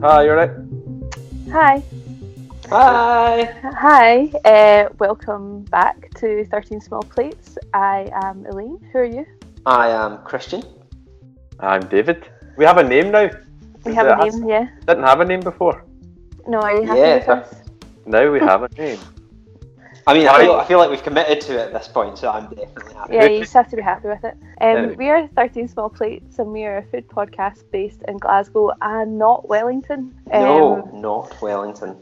Hi, you alright? Hi. Hi. Hi. Uh, welcome back to 13 Small Plates. I am Elaine. Who are you? I am Christian. I'm David. We have a name now. We have it- a has- name, yeah. Didn't have a name before. No, are you happy Yeah. with us? Now we have a name. I mean, I feel, I feel like we've committed to it at this point, so I'm definitely happy. Yeah, you just have to be happy with it. Um, We are 13 Small Plates and we are a food podcast based in Glasgow and not Wellington. Um, No, not Wellington.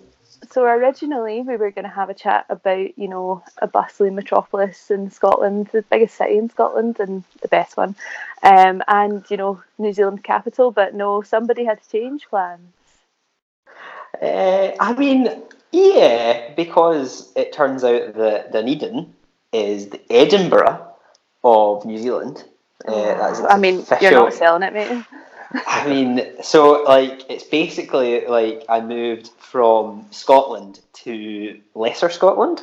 So originally we were going to have a chat about, you know, a bustling metropolis in Scotland, the biggest city in Scotland and the best one, um, and you know New Zealand capital. But no, somebody had to change plans. Uh, I mean, yeah, because it turns out that Dunedin is the Edinburgh of New Zealand. Uh, that's I mean, you're not selling it, mate. I mean, so like it's basically like I moved from Scotland to Lesser Scotland,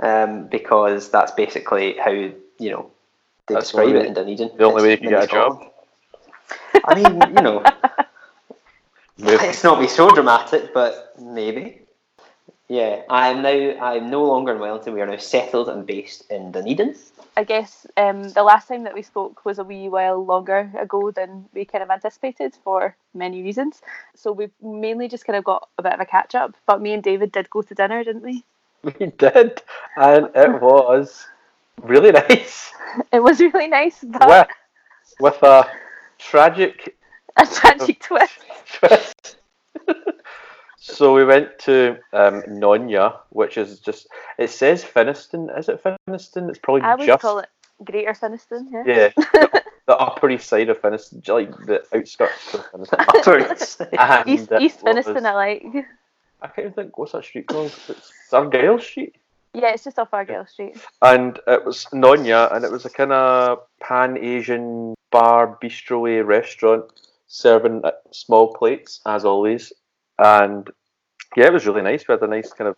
um, because that's basically how you know they That's describe it in Dunedin. the only way you can get a job. I mean, you know, Move- it's not be so dramatic, but maybe. Yeah, I am now. I am no longer in Wellington. We are now settled and based in Dunedin. I guess um, the last time that we spoke was a wee while longer ago than we kind of anticipated for many reasons. So we've mainly just kind of got a bit of a catch up. But me and David did go to dinner, didn't we? We did, and it was really nice. It was really nice, but with, with a tragic a tragic twist. twist. so we went to um, Nonya, which is just, it says Finnieston. Is it Finnieston? It's probably I would just. call it Greater Finnieston, yeah. Yeah, the, the Upper East Side of Finnieston, like the outskirts of Finnieston. Upper East. And East, East was- I like. I can't even think what's that street called. It's Argyle Street, Yeah, it's just off Argyle Street. and it was Nonya, and it was a kind of pan Asian bar bistro restaurant serving uh, small plates as always, and yeah, it was really nice. We had a nice kind of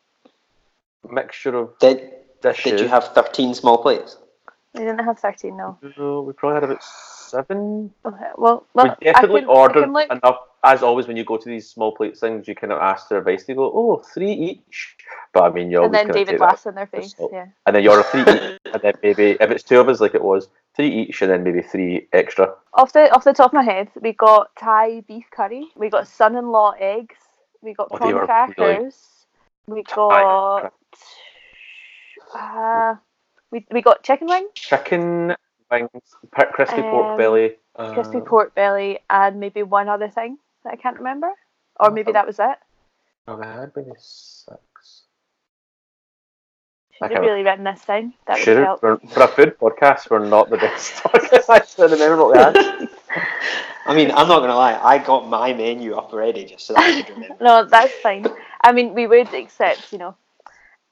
mixture of Did dishes. Did you have thirteen small plates? We didn't have 13, no. No, we probably had about seven. Okay, well, well we definitely I can, I ordered can look. enough. As always, when you go to these small plate things, you kind of ask their advice. They go, "Oh, three each," but I mean, you always And then David laughs in their face. Yeah. and then you're a three each, and then maybe if it's two of us, like it was, three each, and then maybe three extra. Off the off the top of my head, we got Thai beef curry. We got son-in-law eggs. We got Oh, they prawn were crackers. We got uh, we we got chicken wings. Chicken wings, p- crispy pork Um, belly, crispy uh, pork belly, and maybe one other thing that I can't remember, or maybe that was it. Oh, I had maybe six. Should have really written this down. That Should help. for, for a food podcast, we're not the best podcast. I should remember what we had. I mean, I'm not gonna lie. I got my menu up already just so that I could remember. No, that's fine. I mean, we would accept, you know.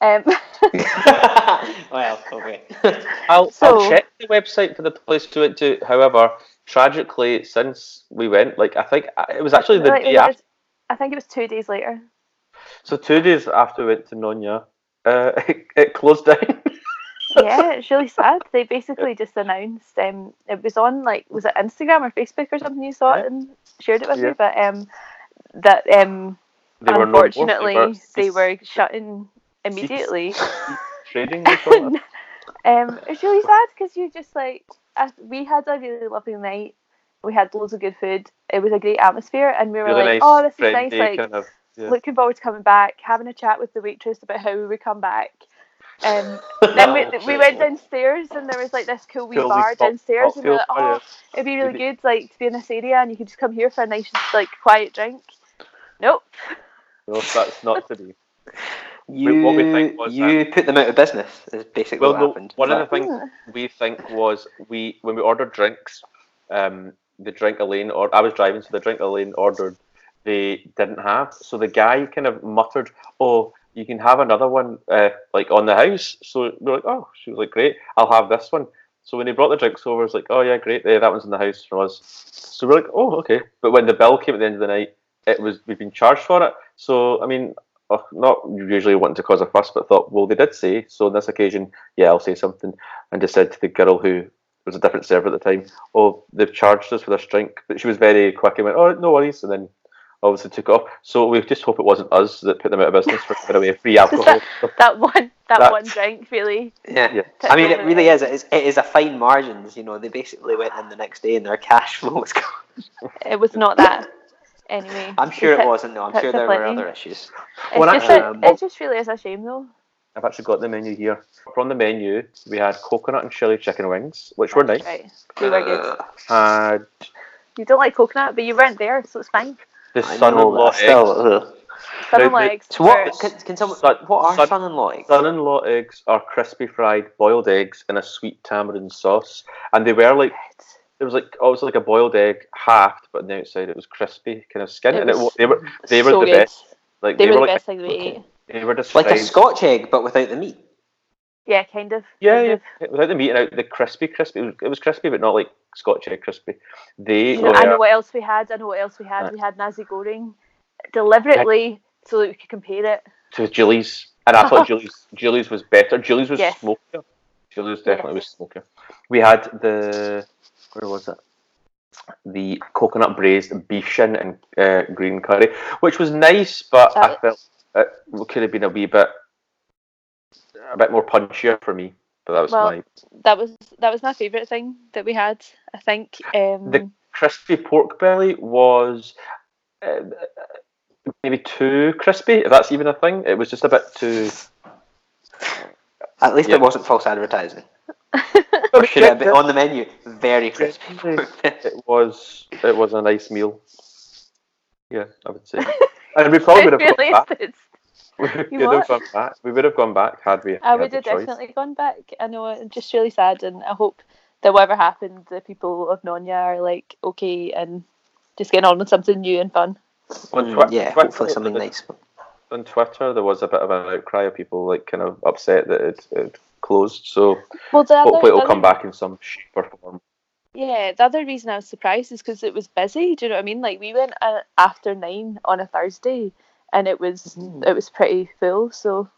Um, well, okay. I'll, So- I'll check the website for the place to went to. However, tragically, since we went, like I think uh, it was actually the like, day after. I think it was two days later. So two days after we went to Nonya, uh, it, it closed down. yeah, it's really sad. They basically just announced um it was on like was it Instagram or Facebook or something you saw it and shared it with Yeah. me, but um that um They were no more, unfortunately were they were shutting immediately. trading. um it's really sad because you just like we had a really lovely night. We had loads of good food. It was a great atmosphere, and we were Really like, nice, "Oh, this is nice!" Like kind of. Yeah. looking forward to coming back, having a chat with the waitress about how we would come back. Um, then we, we went downstairs and there was like this cool wee Cool wee bar cock- downstairs and we were like, oh, it'd be really good like to be in this area and you could just come here for a nice like quiet drink. Nope. No, that's not to be. You, what we think was you put them out of business. Is basically Well, what no, happened. one of the things we think was we when we ordered drinks, um, the drink Elaine or I was driving, so the drink Elaine ordered, they didn't have. So the guy kind of muttered, "Oh, you can have another one, uh, like on the house." So we're like, "Oh," she was like, "Great, I'll have this one." So when they brought the drinks over, it's like, "Oh yeah, great, yeah, that one's in the house for us." So we're like, "Oh, okay." But when the bill came at the end of the night, it was we've been charged for it. So I mean, uh, not usually wanting to cause a fuss, but thought, well, they did say so. On this occasion, yeah, I'll say something, and just said to the girl who was a different server at the time, "Oh, they've charged us for this drink," but she was very quick and went, "Oh, no worries," and then obviously took off. So we just hope it wasn't us that put them out of business for giving away free alcohol. That one, that That- one drink really. Yeah. Yeah. I mean, it really is. It is, it is a fine margins. You know, they basically went in the next day and their cash flow was gone. It was not that. Anyway, I'm sure it wasn't. No, I'm sure the there were other issues. It's Well, just, actually, a- um, it just really is a shame though. I've actually got the menu here. From the menu, we had coconut and chili chicken wings, which were nice. Right, they were good. Uh, You don't like coconut, but you weren't there, so it's fine. the son-in-law still. eggs. Son-in-law eggs. So what? Can, can someone? Son- what are son- son-in-law eggs? Son-in-law eggs are crispy fried boiled eggs in a sweet tamarind sauce, and they were like it was like oh, like a boiled egg halved, but on the outside it was crispy, kind of skin, and it, was they were they were so the good. best. Like They, were the like best thing we ate. they were Like a Scotch egg, but without the meat. Yeah, kind of. Yeah, kind yeah. of. Without the meat and out the crispy, crispy. It was, it was crispy, but not like Scotch egg crispy. They You know, were I know what else we had. I know what else we had. Right. We had nasi goreng deliberately so that we could compare it. to Julie's, and I thought Julie's Julie's was better. Julie's was Yes. smokier. Julie's definitely was smokier. We had the where was it? The coconut braised beef shin and uh, green curry, which was nice, but I That- felt it could have been a wee bit a bit more punchier for me. But that was Well, my That was that was my favourite thing that we had. I think. Um, The- crispy pork belly was uh, maybe too crispy, if that's even a thing. It was just a bit too. At least Yeah. it wasn't false advertising. Or should it have been on the menu? Very crispy. it was it was a nice meal. Yeah, I would say. And we probably would have gone back. We You would have gone back. We would have gone back had we. I would have choice. definitely gone back. I know it's just really sad, and I hope that whatever happened, the people of Nonya are like okay and just getting on with something new and fun. On Mm, Twi- yeah, Twitter, hopefully something nice. On Twitter, there was a bit of an outcry of people like kind of upset that it it closed. So Well, the other, hopefully it'll come back in some shape or form. Yeah, the other reason I was surprised is because it was busy. Do you know what I mean? Like we went uh, after nine on a Thursday, and it was Mm. it was pretty full. So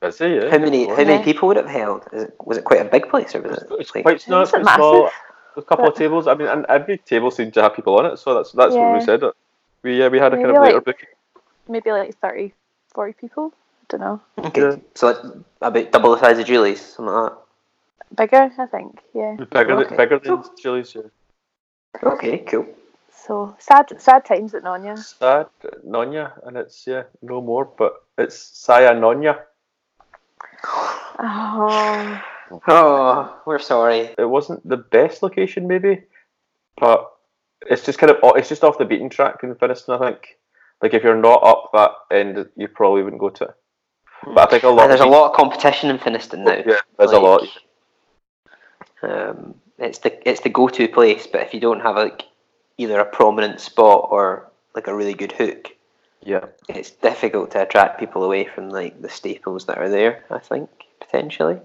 Busy, yeah. How many? How It many people would it have held? Is it, was it quite a big place, or was was, it? it's like- quite, no, It it's wasn't quite small. massive, a couple of tables. I mean, and every table seemed to have people on it, so that's that's what we said. We yeah, we had a kind Maybe of later like- booking. maybe like 30, 40 people. I don't know. Okay. Yeah. So it's about double the size of Julie's, something like Bigger, I think. Yeah. Bigger, Okay. than, bigger than Julie's. Yeah. Okay, cool. So sad, sad times at Nonya. Sad Nonya, and it's yeah, no more, but it's Saya Nonya. Oh, um, Oh, we're sorry. It wasn't the best location, maybe, but it's just kind of it's just off the beaten track in Finnieston. I think, like if you're not up that end, you probably wouldn't go to it. But I think a lot. And there's a lot of competition in Finnieston now. Yeah, there's a lot. Um, it's the it's the go-to place, but if you don't have like either a prominent spot or like a really good hook, Yeah, it's difficult to attract people away from like the staples that are there. I think potentially.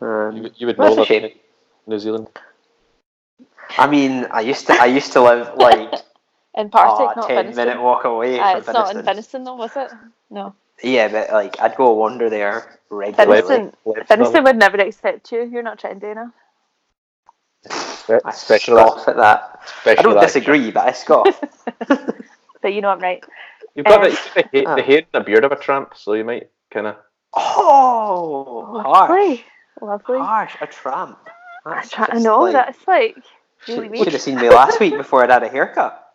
Um, you, would- you would That's know a that in shame. New Zealand. I mean, I used to I used to live like in Partick, a not ten Finnieston. minute walk away Uh, from it's not in Finnieston. Finnieston though, was it? No. Yeah, but like I'd go wander there regularly. Finnieston, Let's would never accept you. You're not trendy enough. not- I Especially that, scoff at that. I don't that- disagree, but I scoff. But you know I'm right. You've got Uh, the, you've the, the hair and the beard of a tramp, so you might kind of. oh, harsh, Lovely. Lovely. harsh, a tramp. I, That's try, I just, know, like- that's like really Should, should have seen me last week before I'd had a haircut.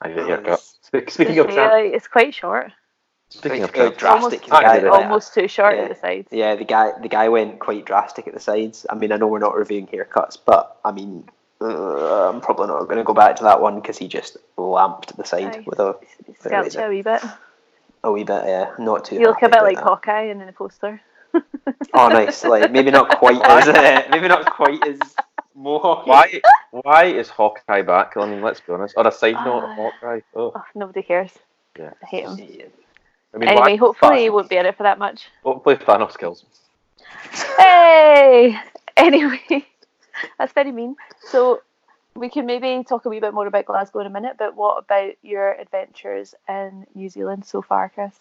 I get a haircut. Speaking It's of tramp, really- it's quite short. Speaking of Quite tramp, drastic. Almost- the guy, Yeah. Almost too short Yeah. at the sides. yeah, the guy the guy went quite drastic at the sides. I mean, I know we're not reviewing haircuts, but I mean, uh, I'm probably not going to go back to that one because he just lamped the side Aye. with a, Scalped you a wee bit. a wee bit. Yeah, not too. You look a bit like that. Hawkeye in the poster. Oh, nice. Like maybe not quite as uh, maybe not quite as mohawk. why why is Hawkeye back? I mean, let's be honest. On a side note. Hawkeye. Oh, Oh, nobody cares. Yeah. I hate him. I mean, Anyway, why- hopefully he won't be in it for that much. Hopefully Thanos kills him. Hey! Anyway, that's very mean. So we can maybe talk a wee bit more about Glasgow in a minute, but what about your adventures in New Zealand so far, Chris?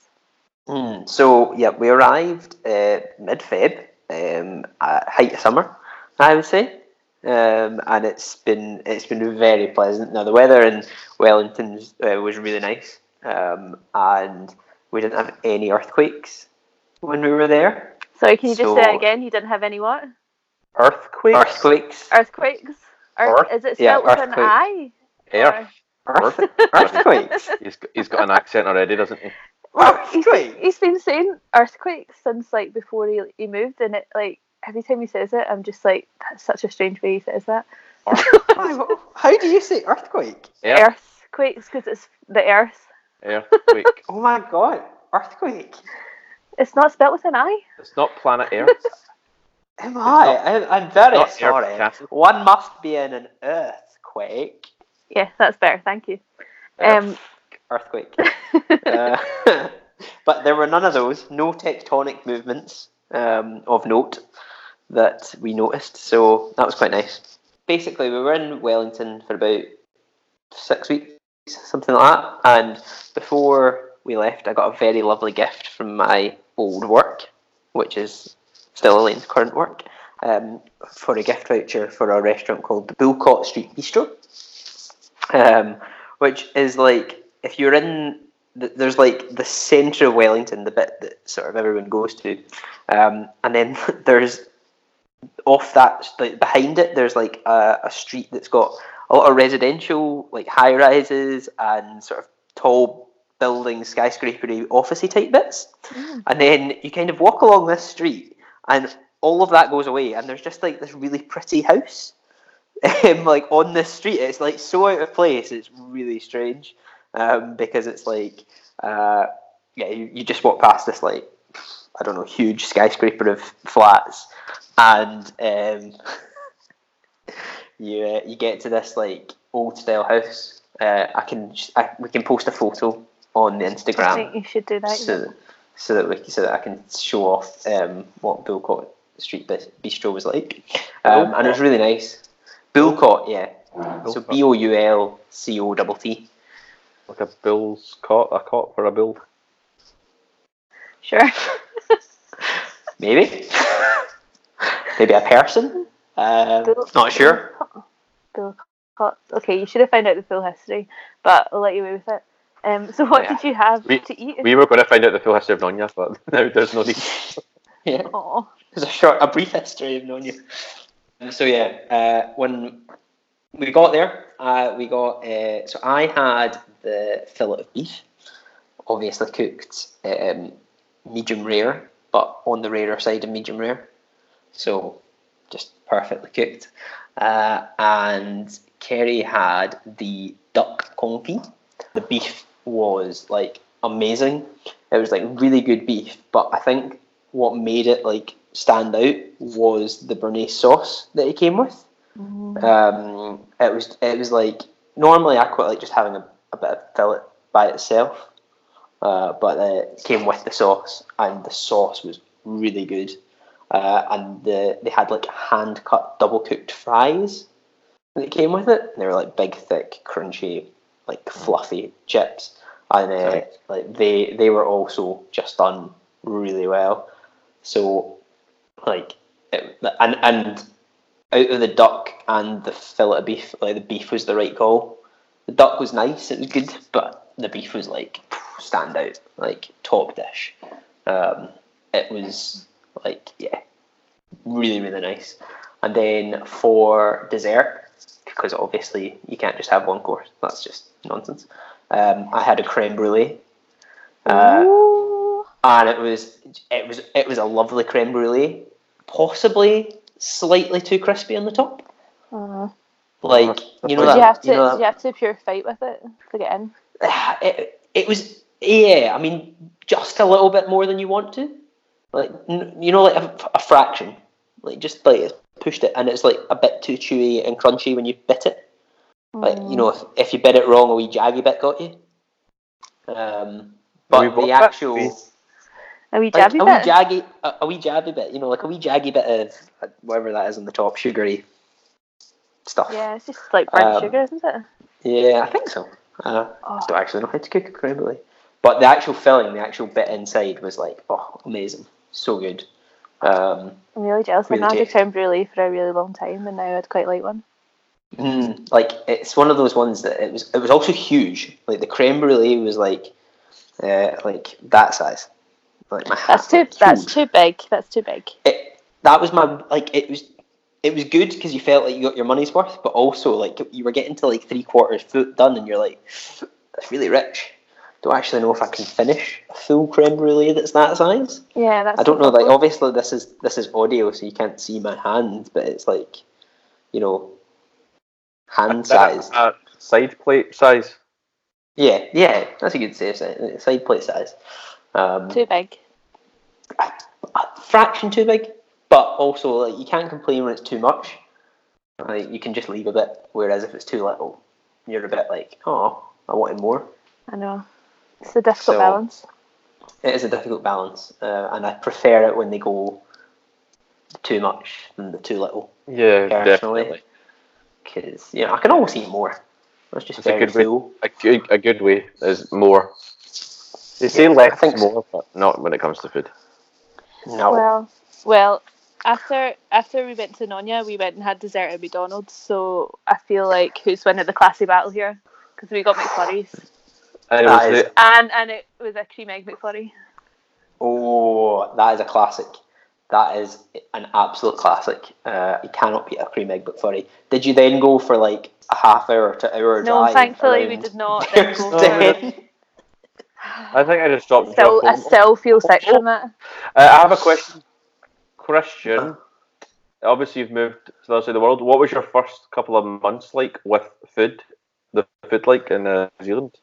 Mm, so yeah, we arrived uh, mid Feb, um, at height of summer, I would say. um, and it's been it's been very pleasant. Now the weather in Wellington uh, was really nice, um, and we didn't have any earthquakes when we were there. Sorry, can you just say it again? You didn't have any what? Earthquake. Earthquakes, Earthquakes? Earth, Earth? Is it Yeah, spelled with an earthquake. I? Earth. Earth, earthquakes, He's got, he's got an accent already, doesn't he? Well, he's, Earthquake? he's been saying earthquakes since like before he, he moved, and it like every time he says it, I'm just like, that's such a strange way he says that. How do you say earthquake? Earth. Earthquakes because it's the earth. Earthquake. Oh my god, earthquake! It's not spelled with an I. it's not planet Earth. Am I? not- I'm, I'm very not Earth sorry. One must be in an earthquake. Yeah, that's better. Thank you. Um, Earthquake. uh, but there were none of those. No tectonic movements um, of note that we noticed. So that was quite nice. Basically, we were in Wellington for about six weeks, something like that. And before we left, I got a very lovely gift from my old work, which is still Elaine's current work, um, for a gift voucher for a restaurant called the Boulcott Street Bistro, um, which is like if you're in th- there's like the centre of Wellington, the bit that sort of everyone goes to, um, and then there's off that like behind it there's like a, a street that's got a lot of residential like high rises and sort of tall buildings, skyscrapery, officey type bits, and then you kind of walk along this street and all of that goes away and there's just like this really pretty house um, like on this street. It's like so out of place. It's really strange um, because it's like uh, yeah you, you just walk past this like I don't know huge skyscraper of flats and um, you uh, you get to this like old style house uh, I can I, we can post a photo on the I Instagram think you should do that. so, so that we so that I can show off um, what Boulcott Street Bistro was like, um, and it was really nice. Boulcott, yeah. So Boulcott. B O U L C O double T. Like a bull's cot, a cot for a bull. Sure. Maybe, maybe a person. Um, Bul- not sure. Bill Cott. Okay, you should have found out the full history, but I'll let you away with it. Um, so what Yeah. did you have We- to eat? We were going to find out the full history of Nonya, but now there's no need. Yeah. Oh, There's a short, a brief history of Nonya. Um, So yeah, uh, when we got there, uh, we got. Uh, so I had the fillet of beef, obviously cooked um, medium rare, but on the rarer side of medium rare. So just perfectly cooked. Uh, and Kerry had the duck confit. The beef was like amazing. It was like really good beef, but I think what made it like stand out was the Béarnaise sauce that it came with. mm, Um, it was it was like normally I quite like just having a, a bit of fillet by itself, uh, but uh, it came with the sauce, and the sauce was really good. Uh, and the they had like hand cut double cooked fries that came with it. And they were like big, thick, crunchy, like fluffy chips, and uh, like they they were also just done really well. So like it, and and out of the duck and the fillet of beef, like the beef was the right call. The duck was nice, it was good, but the beef was like stand out, like top dish. Um, it was like yeah, really really nice. And then for dessert, because obviously you can't just have one course, that's just nonsense. Um, I had a creme brulee. Uh, and it was it was it was a lovely creme brulee, possibly slightly too crispy on the top. Uh, Like you know that you have to? you know did you have to pure fight with it to get in? it, it was yeah. I mean, just a little bit more than you want to, like you know, like a, a fraction, like just like pushed it, and it's like a bit too chewy and crunchy when you bit it. Like you know, if, if you bit it wrong, a wee jaggy bit got you. Um, but wee the actual. Wee- a wee like jabby a wee bit. jaggy, a, a wee jabby bit, you know, like a wee jaggy bit of uh, whatever that is on the top, sugary stuff. yeah, it's just like brown Um, sugar, isn't it? Yeah, I think so. Uh, Oh. I don't actually know how to cook a creme brulee, but the actual filling, the actual bit inside, was like, oh, amazing, so good. Um, I'm really jealous. Really I've had a creme brulee for a really long time, and now I'd quite like one. mm, like it's one of those ones that it was. It was also huge. Like the creme brulee was like, uh, like that size. Like my That's too. That's too big. That's too big. it, that was my like it was it was good because you felt like you got your money's worth, but also like you were getting to like three quarters foot done, and you're like, that's really rich. Don't actually know if I can finish a full creme brulee that's that size. Yeah, that's. I don't know. Like obviously this is this is audio, so you can't see my hand, but it's like, you know, hand size. Uh, side plate size. Yeah, yeah, that's a good save. Side side plate size. Um, too big. a fraction too big, but also like you can't complain when it's too much. Like you can just leave a bit. Whereas if it's too little, you're a bit like, oh, I wanted more. I know. It's a difficult So- balance. It is a difficult balance, uh, and I prefer it when they go too much than the too little. Yeah, Personally. definitely. Because you know I can always eat more. That's just That's a very good way. full. A good, a good way is more. They say Yeah, less I think is more, but not when it comes to food. No, Well, well, after after we went to Nonya, we went and had dessert at McDonald's. So I feel like who's winning the classy battle here? Because we got McFlurries, And it was is- the, and and it was a cream egg McFlurry. oh, that is a classic. That is an absolute classic. Uh, you cannot beat a cream egg McFlurry. Did you then go for like a half hour to hour No, drive? thankfully we did not. then go for- Den? I think I just dropped. still, I dropped home. still feel sick from it. Uh, I have a question. Question. Obviously, you've moved to the other side of the world. What was your first couple of months like with food? The food like in uh, New Zealand?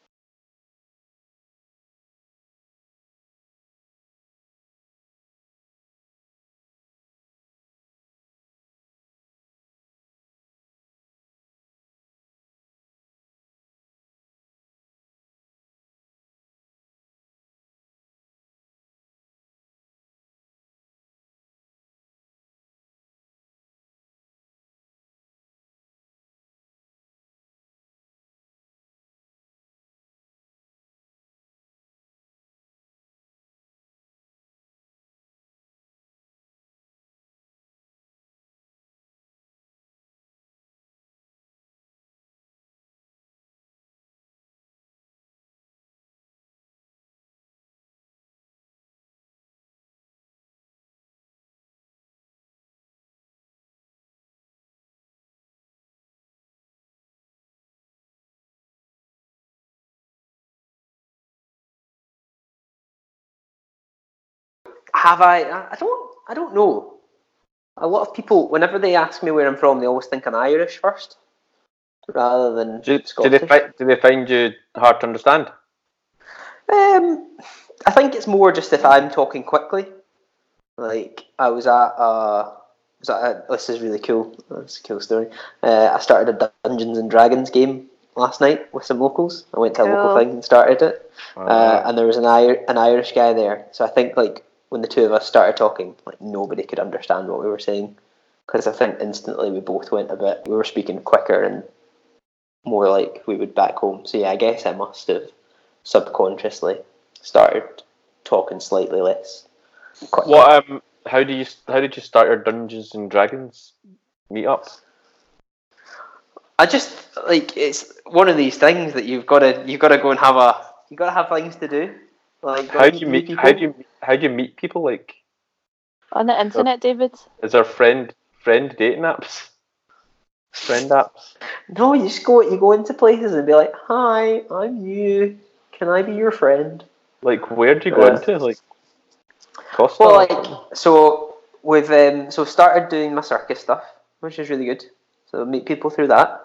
Have I? I I don't. I don't know. A lot of people, whenever they ask me where I'm from, they always think I'm Irish first, rather than Do, do they fi- do they find you hard to understand? Um, I think it's more just if I'm talking quickly. Like I was at uh, was at a, this is really cool. It's a cool story. Uh, I started a Dungeons and Dragons game last night with some locals. I went to a local thing and started it, uh, Uh, and there was an Ir- an Irish guy there. So I think like when the two of us started talking, like nobody could understand what we were saying because I think instantly we both went a bit. We were speaking quicker and more like we would back home. So yeah, I guess I must have subconsciously started talking slightly less. quicker. what um? How do you how did you start your Dungeons and Dragons meetup? I just like it's one of these things that you've got to you've got to go and have a you've got to have things to do. Like How do you meet? people. How do you how do you meet people? Like, On the internet, David. is there friend friend dating apps? Friend apps? No, you just go you go into places and be like, "Hi, I'm you. Can I be your friend?" Like, where do you go Yeah. into? Like, Costa? Well, like so we've um, so started doing my circus stuff, which is really good. So meet people through that.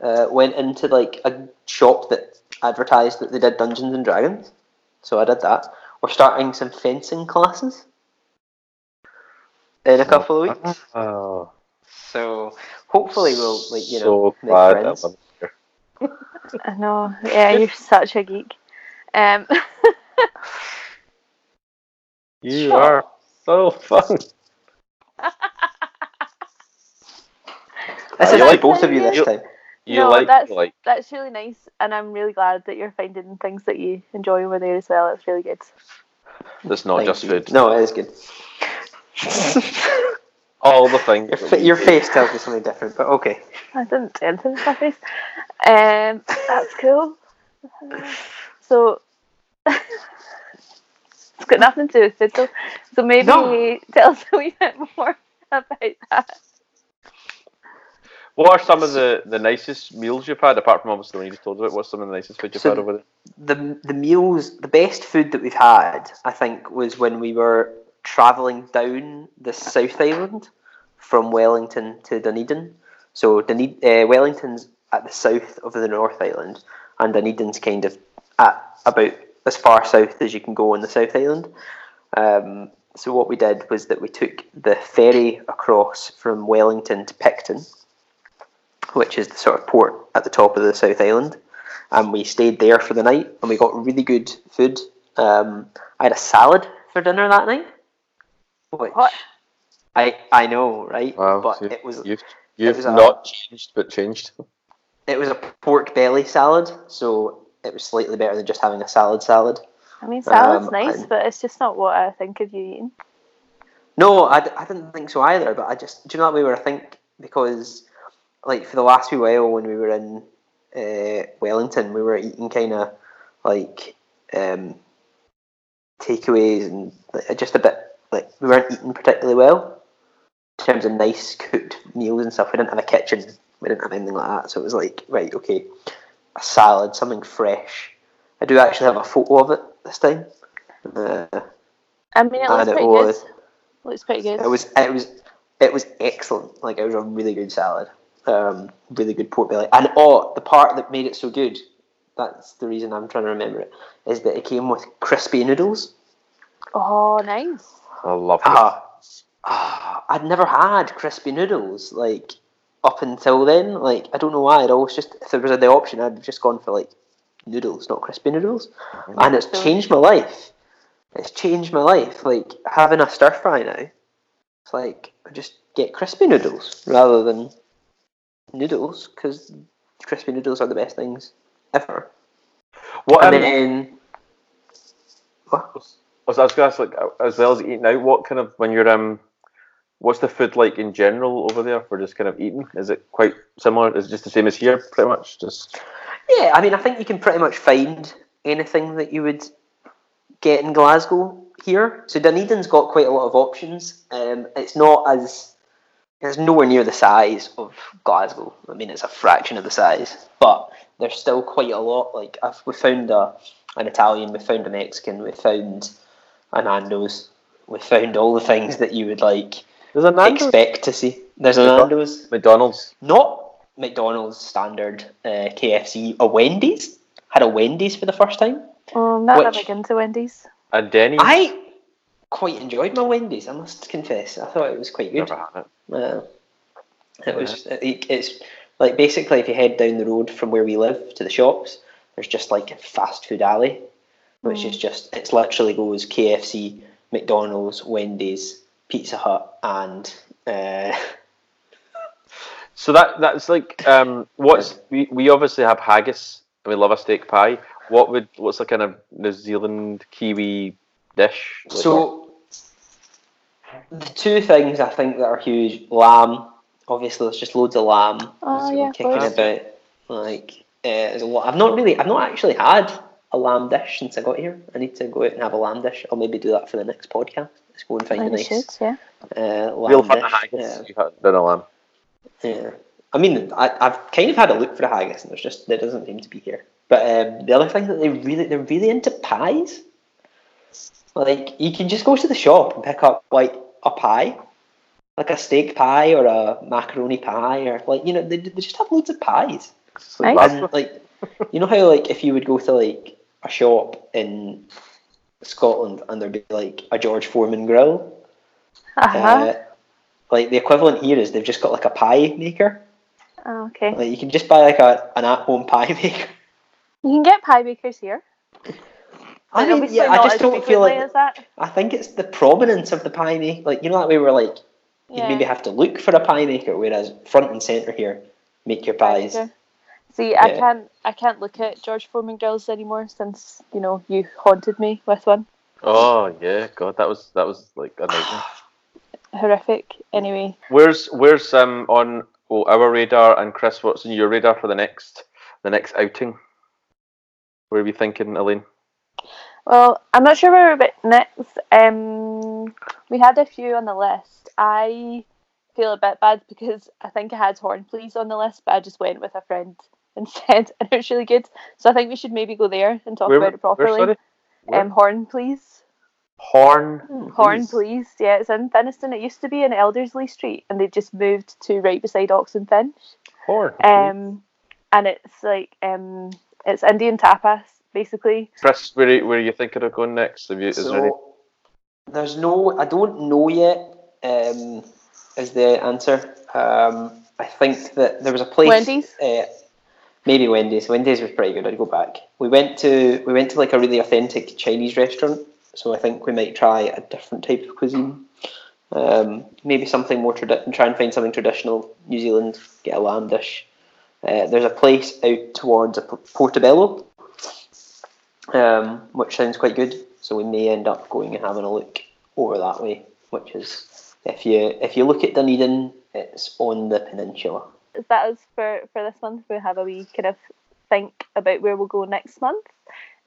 Uh, went into like a shop that advertised that they did Dungeons and Dragons, so I did that. We're starting some fencing classes in a couple of weeks. Oh, So hopefully we'll like you know so make glad friends. I'm here. I know. Yeah, you're such a geek. Um, You Sure. are so fun. This Uh, is like- both of you this you- time. You No, like that's- like that's really nice, and I'm really glad that you're finding things that you enjoy over there as well. It's really good. it's not Thank just you. food. No, it is good. All the things. Your, fa- your face tells me something different, but okay. I didn't say anything with my face. Um, that's cool. So it's got nothing to do with food though. So maybe No. tell us a wee bit more about that. What are some of the, the nicest meals you've had, apart from obviously the one you just told about? What's some of the nicest food you've So had over there? the the meals, the best food that we've had, I think, was when we were travelling down the South Island from Wellington to Dunedin. So Duned- uh, Wellington's at the south of the North Island, and Dunedin's kind of at about as far south as you can go on the South Island. Um, so what we did was that we took the ferry across from Wellington to Picton, which is the sort of port at the top of the South Island and we stayed there for the night and we got really good food. Um, I had a salad for dinner that night, which What? I I know, right? Wow, but so it was You've, you've was a- not changed, but changed. it was a pork belly salad, so it was slightly better than just having a salad salad. I mean, salad's Um, nice, and- but it's just not what I think of you eating. No, I, I didn't think so either. But I just do you know that way where I think because like for the last wee while when we were in uh, Wellington, we were eating kind of like um, takeaways and like, just a bit like we weren't eating particularly well in terms of nice cooked meals and stuff. We didn't have a kitchen. We didn't have anything like that. So it was like right, okay, a salad, something fresh. I do actually have a photo of it this time. Uh, I mean, it looks it pretty was- good. Looks pretty good. It was it was it was excellent. Like it was a really good salad. Um, really good pork belly. And oh, the part that made it so good, that's the reason I'm trying to remember it, is that it came with crispy noodles. Oh, nice. I love it. Ah, ah, I'd never had crispy noodles like up until then. Like I don't know why. I'd always just if there was the option, I'd have just gone for like noodles, not crispy noodles. And it's So- changed my life. It's changed my life. Like having a stir fry now, it's like I just get crispy noodles rather than noodles because crispy noodles are the best things ever. What, and um, then what? I was, I was going to ask, like, as well as eating out, what kind of, when you're, um, what's the food like in general over there for just kind of eating? Is it quite similar? Is it just the same as here, pretty much? Just Yeah, I mean, I think you can pretty much find anything that you would get in Glasgow here. So Dunedin's got quite a lot of options. Um, it's not as it's nowhere near the size of Glasgow. I mean, it's a fraction of the size, but there's still quite a lot. Like I've, we found a an Italian, we found a Mexican, we found a Nando's, we found all the things that you would like there's a Nando's, expect to see. There's a McDo- Nando's McDonald's. not McDonald's standard uh, KFC, a Wendy's. Had a Wendy's for the first time. Oh, I'm not that Which- big into Wendy's. And Denny's. I quite enjoyed my Wendy's. I must confess. I thought it was quite good. Never had it. Uh, it was. It, it's like basically if you head down the road from where we live to the shops, there's just like a fast food alley, which Mm. is just it's literally goes KFC, McDonald's, Wendy's, Pizza Hut, and uh, So that that's like um what's we, we obviously have haggis and we love a steak pie. What would what's the kind of New Zealand Kiwi dish? Like, So the two things I think that are huge: lamb. Obviously, there's just loads of lamb Oh, yeah, kicking course. about. Like, uh, a lot. I've not really, I've not actually had a lamb dish since I got here. I need to go out and have a lamb dish. I'll maybe do that for the next podcast. Let's go and find I a think nice should, yeah. uh, lamb real fun dish. haggis. Yeah. You've had done a lamb. Yeah. I mean, I, I've kind of had a look for a haggis, and there's just there doesn't seem to be here. But um, the other thing that they really they're really into pies. Like you can just go to the shop and pick up like a pie, like a steak pie or a macaroni pie, or like you know they, they just have loads of pies. Like Nice. And like you know how like if you would go to like a shop in Scotland and there'd be like a George Foreman grill, Uh-huh. uh, like the equivalent here is they've just got like a pie maker. oh, okay. Like you can just buy like a an at home pie maker. You can get pie makers here. I mean, yeah, I just don't feel like that. I think it's the prominence of the pie maker. Like you know that way we're like you Yeah. maybe have to look for a pie maker, whereas front and center here, make your Pie pies. maker. See, I can't I can't look at George Foreman grills anymore since you know you haunted me with one. Oh yeah, God, that was that was like a nightmare. horrific. Anyway, Where's where's um on oh, our radar and Chris? What's on your radar for the next the next outing? Where are we thinking, Elaine? Well, I'm not sure where we're about next. Um, we had a few on the list. I feel a bit bad because I think I had Horn Please on the list, but I just went with a friend instead, and it was really good. So I think we should maybe go there and talk Where- about it properly. Where? um, Horn Please. Horn. Horn Please. Yeah, it's in Finnieston. It used to be in Elderslie Street, and they just moved to right beside Ox and Finch. Horn. Um, and it's like um, it's Indian tapas basically. Chris, where are, where are you thinking of going next? Have you, is there any? So there's no, I don't know yet. Um, is the answer? Um, I think that there was a place. Wendy's? Uh, maybe Wendy's. Wendy's was pretty good. I'd go back. We went to we went to like a really authentic Chinese restaurant. So I think we might try a different type of cuisine. Um, maybe something more traditional. Try and find something traditional New Zealand. Get a lamb dish. Uh, there's a place out towards a Portobello, um, which sounds quite good. So we may end up going and having a look over that way, which is if you if you look at Dunedin, it's on the peninsula. Is that for for this month? We have a wee kind of think about where we'll go next month.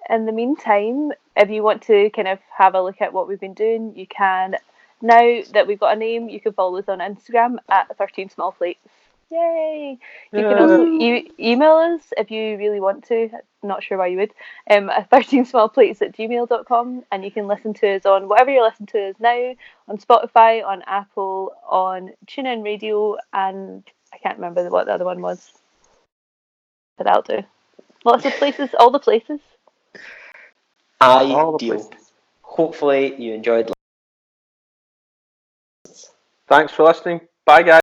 In the meantime, if you want to kind of have a look at what we've been doing, you can. Now that we've got a name, you can follow us on Instagram at 13 Small Plates. Yay! You can also e- email us if you really want to. Not sure why you would. Um, at 13smallplates at gmail.com. And you can listen to us on whatever you're listening to us now on Spotify, on Apple, on TuneIn Radio, and I can't remember what the other one was. But that'll do. Lots of places, all the places. All the Ideal. places. Hopefully you enjoyed. Thanks for listening. Bye, guys.